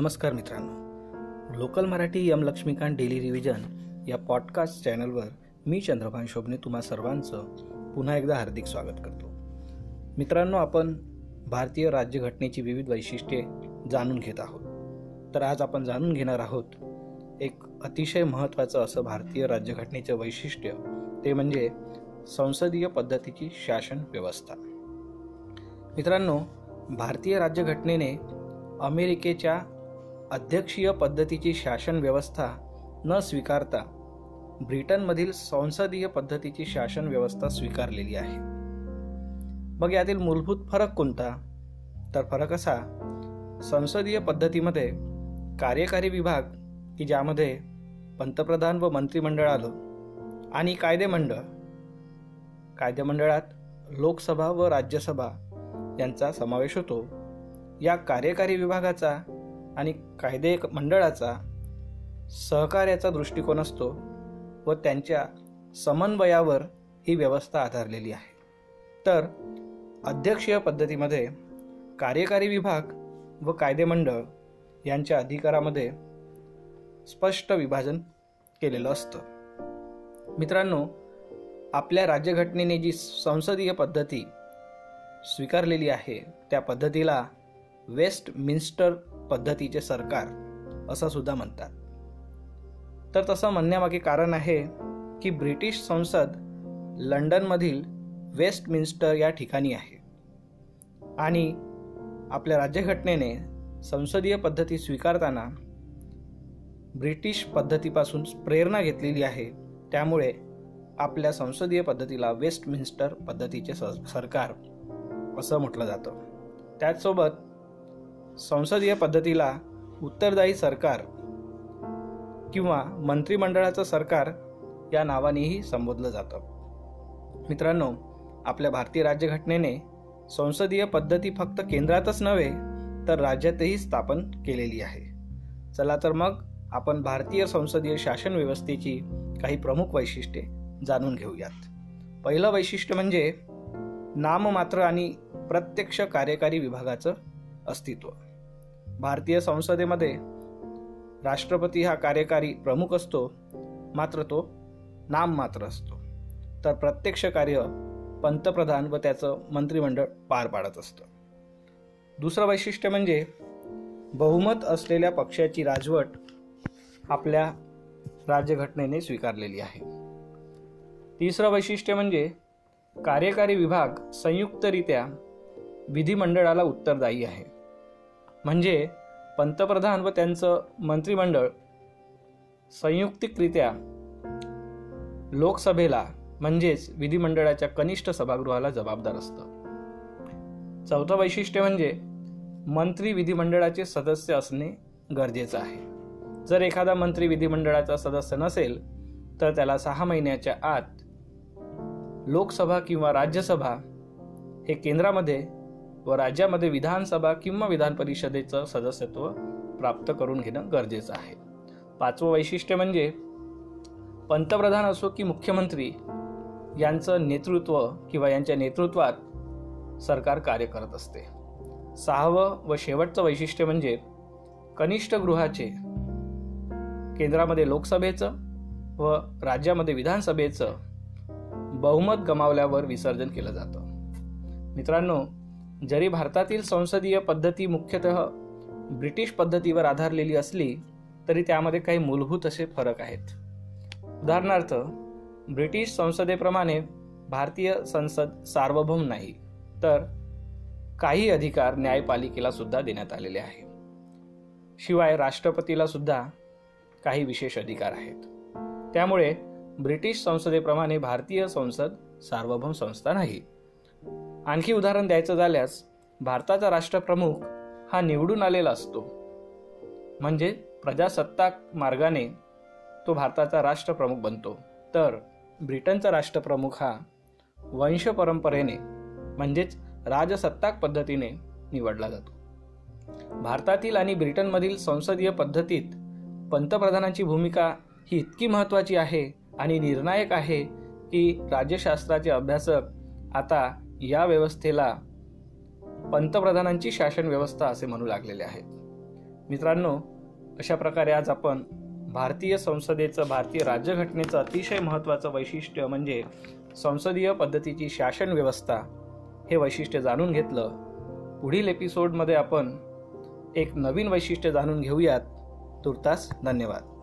नमस्कार मित्रांनो. Local Marathi M Laxmikant daily revision या पॉडकास्ट चॅनलवर मी चंद्रभान शोभने तुम्हा सर्वांचं पुन्हा एकदा हार्दिक स्वागत करतो. मित्रांनो आपण भारतीय राज्यघटनेची विविध वैशिष्ट्ये जाणून घेत आहोत. तर आज आपण जाणून घेणार आहोत एक अतिशय महत्त्वाचं असं भारतीय राज्यघटनेचं वैशिष्ट्य ते म्हणजे संसदीय पद्धतीची शासन व्यवस्था. मित्रांनो भारतीय राज्यघटनेने अमेरिकेच्या अध्यक्षीय पद्धतीची शासन व्यवस्था न स्वीकारता ब्रिटनमधील संसदीय पद्धतीची शासन व्यवस्था स्वीकारलेली आहे. मग यातील मूलभूत फरक कोणता? तर फरक असा संसदीय पद्धतीमध्ये कार्यकारी विभाग की ज्यामध्ये पंतप्रधान व मंत्रिमंडळ आलं आणि कायदेमंडळ कायदेमंडळात लोकसभा व राज्यसभा यांचा समावेश होतो. या कार्यकारी विभागाचा आणि कायदे मंडळाचा सहकार्याचा दृष्टिकोन असतो व त्यांच्या समन्वयावर ही व्यवस्था आधारलेली आहे. तर अध्यक्षीय पद्धतीमध्ये कार्यकारी विभाग व कायदेमंडळ यांच्या अधिकारामध्ये स्पष्ट विभाजन केलेलं असतं. मित्रांनो आपल्या राज्यघटनेने जी संसदीय पद्धती स्वीकारलेली आहे त्या पद्धतीला वेस्ट मिन्स्टर पद्धतीचे सरकार असं सुद्धा म्हणतात. तर तसं म्हणण्यामागे कारण आहे की ब्रिटिश संसद लंडनमधील वेस्टमिन्स्टर या ठिकाणी आहे. आणि आपल्या राज्यघटनेने संसदीय पद्धती स्वीकारताना ब्रिटिश पद्धतीपासून प्रेरणा घेतलेली आहे. त्यामुळे आपल्या संसदीय पद्धतीला वेस्टमिन्स्टर पद्धतीचे सरकार असं म्हटलं जातं. त्याचसोबत संसदीय पद्धतीला उत्तरदायी सरकार किंवा मंत्रिमंडळाचं सरकार या नावानेही संबोधलं जातं. मित्रांनो आपल्या भारतीय राज्यघटनेने संसदीय पद्धती फक्त केंद्रातच नव्हे तर राज्यातही स्थापन केलेली आहे. चला तर मग आपण भारतीय संसदीय शासन व्यवस्थेची काही प्रमुख वैशिष्ट्ये जाणून घेऊयात. पहिलं वैशिष्ट्य म्हणजे नाममात्र आणि प्रत्यक्ष कार्यकारी विभागाचं अस्तित्व. भारतीय संसदेमध्ये राष्ट्रपती हा कार्यकारी प्रमुख असतो मात्र तो नाम मात्र असतो. तर प्रत्यक्ष कार्य पंतप्रधान व त्याचं मंत्रिमंडळ पार पाडत असतं. दुसरं वैशिष्ट्य म्हणजे बहुमत असलेल्या पक्षाची राजवट आपल्या राज्यघटनेने स्वीकारलेली आहे. तिसरं वैशिष्ट्य म्हणजे कार्यकारी विभाग संयुक्तरित्या विधिमंडळाला उत्तरदायी आहे. म्हणजे पंतप्रधान व त्यांचं मंत्रिमंडळ संयुक्तिकरित्या लोकसभेला म्हणजेच विधिमंडळाच्या कनिष्ठ सभागृहाला जबाबदार असतं. चौथं वैशिष्ट्य म्हणजे मंत्री विधिमंडळाचे सदस्य असणे गरजेचं आहे. जर एखादा मंत्री विधिमंडळाचा सदस्य नसेल तर त्याला सहा महिन्याच्या आत लोकसभा किंवा राज्यसभा हे केंद्रामध्ये व राज्यामध्ये विधानसभा किंवा विधान परिषदेचं सदस्यत्व प्राप्त करून घेणं गरजेचं आहे. पाचवं वैशिष्ट्य म्हणजे पंतप्रधान असो की मुख्यमंत्री यांचं नेतृत्व किंवा यांच्या नेतृत्वात सरकार कार्य करत असते. सहावं व शेवटचं वैशिष्ट्य म्हणजे कनिष्ठ गृहाचे केंद्रामध्ये लोकसभेचं व राज्यामध्ये विधानसभेचं बहुमत गमावल्यावर विसर्जन केलं जातं. मित्रांनो जरी भारतातील संसदीय पद्धती मुख्यतः ब्रिटिश पद्धतीवर आधारलेली असली तरी त्यामध्ये काही मूलभूत असे फरक आहेत. उदाहरणार्थ ब्रिटिश संसदेप्रमाणे भारतीय संसद सार्वभौम नाही तर काही अधिकार न्यायपालिकेला सुद्धा देण्यात आलेले आहे. शिवाय राष्ट्रपतीला सुद्धा काही विशेष अधिकार आहेत. त्यामुळे ब्रिटिश संसदेप्रमाणे भारतीय संसद सार्वभौम संस्था नाही. आणखी उदाहरण द्यायचं झाल्यास भारताचा राष्ट्रप्रमुख हा निवडून आलेला असतो. म्हणजे प्रजासत्ताक मार्गाने तो भारताचा राष्ट्रप्रमुख बनतो. तर ब्रिटनचा राष्ट्रप्रमुख हा वंश परंपरेने म्हणजेच राजसत्ताक पद्धतीने निवडला जातो. भारतातील आणि ब्रिटनमधील संसदीय पद्धतीत पंतप्रधानांची भूमिका ही इतकी महत्त्वाची आहे आणि निर्णायक आहे की राज्यशास्त्राचे अभ्यासक आता या व्यवस्थेला पंतप्रधानांची शासन व्यवस्था असे म्हणू लागलेले आहेत. मित्रांनो अशा प्रकारे आज आपण भारतीय संसदेचं भारतीय राज्यघटनेचं अतिशय महत्त्वाचं वैशिष्ट्य म्हणजे संसदीय पद्धतीची शासन व्यवस्था हे वैशिष्ट्य जाणून घेतलं. पुढील एपिसोडमध्ये आपण एक नवीन वैशिष्ट्य जाणून घेऊयात. तुर्तास धन्यवाद.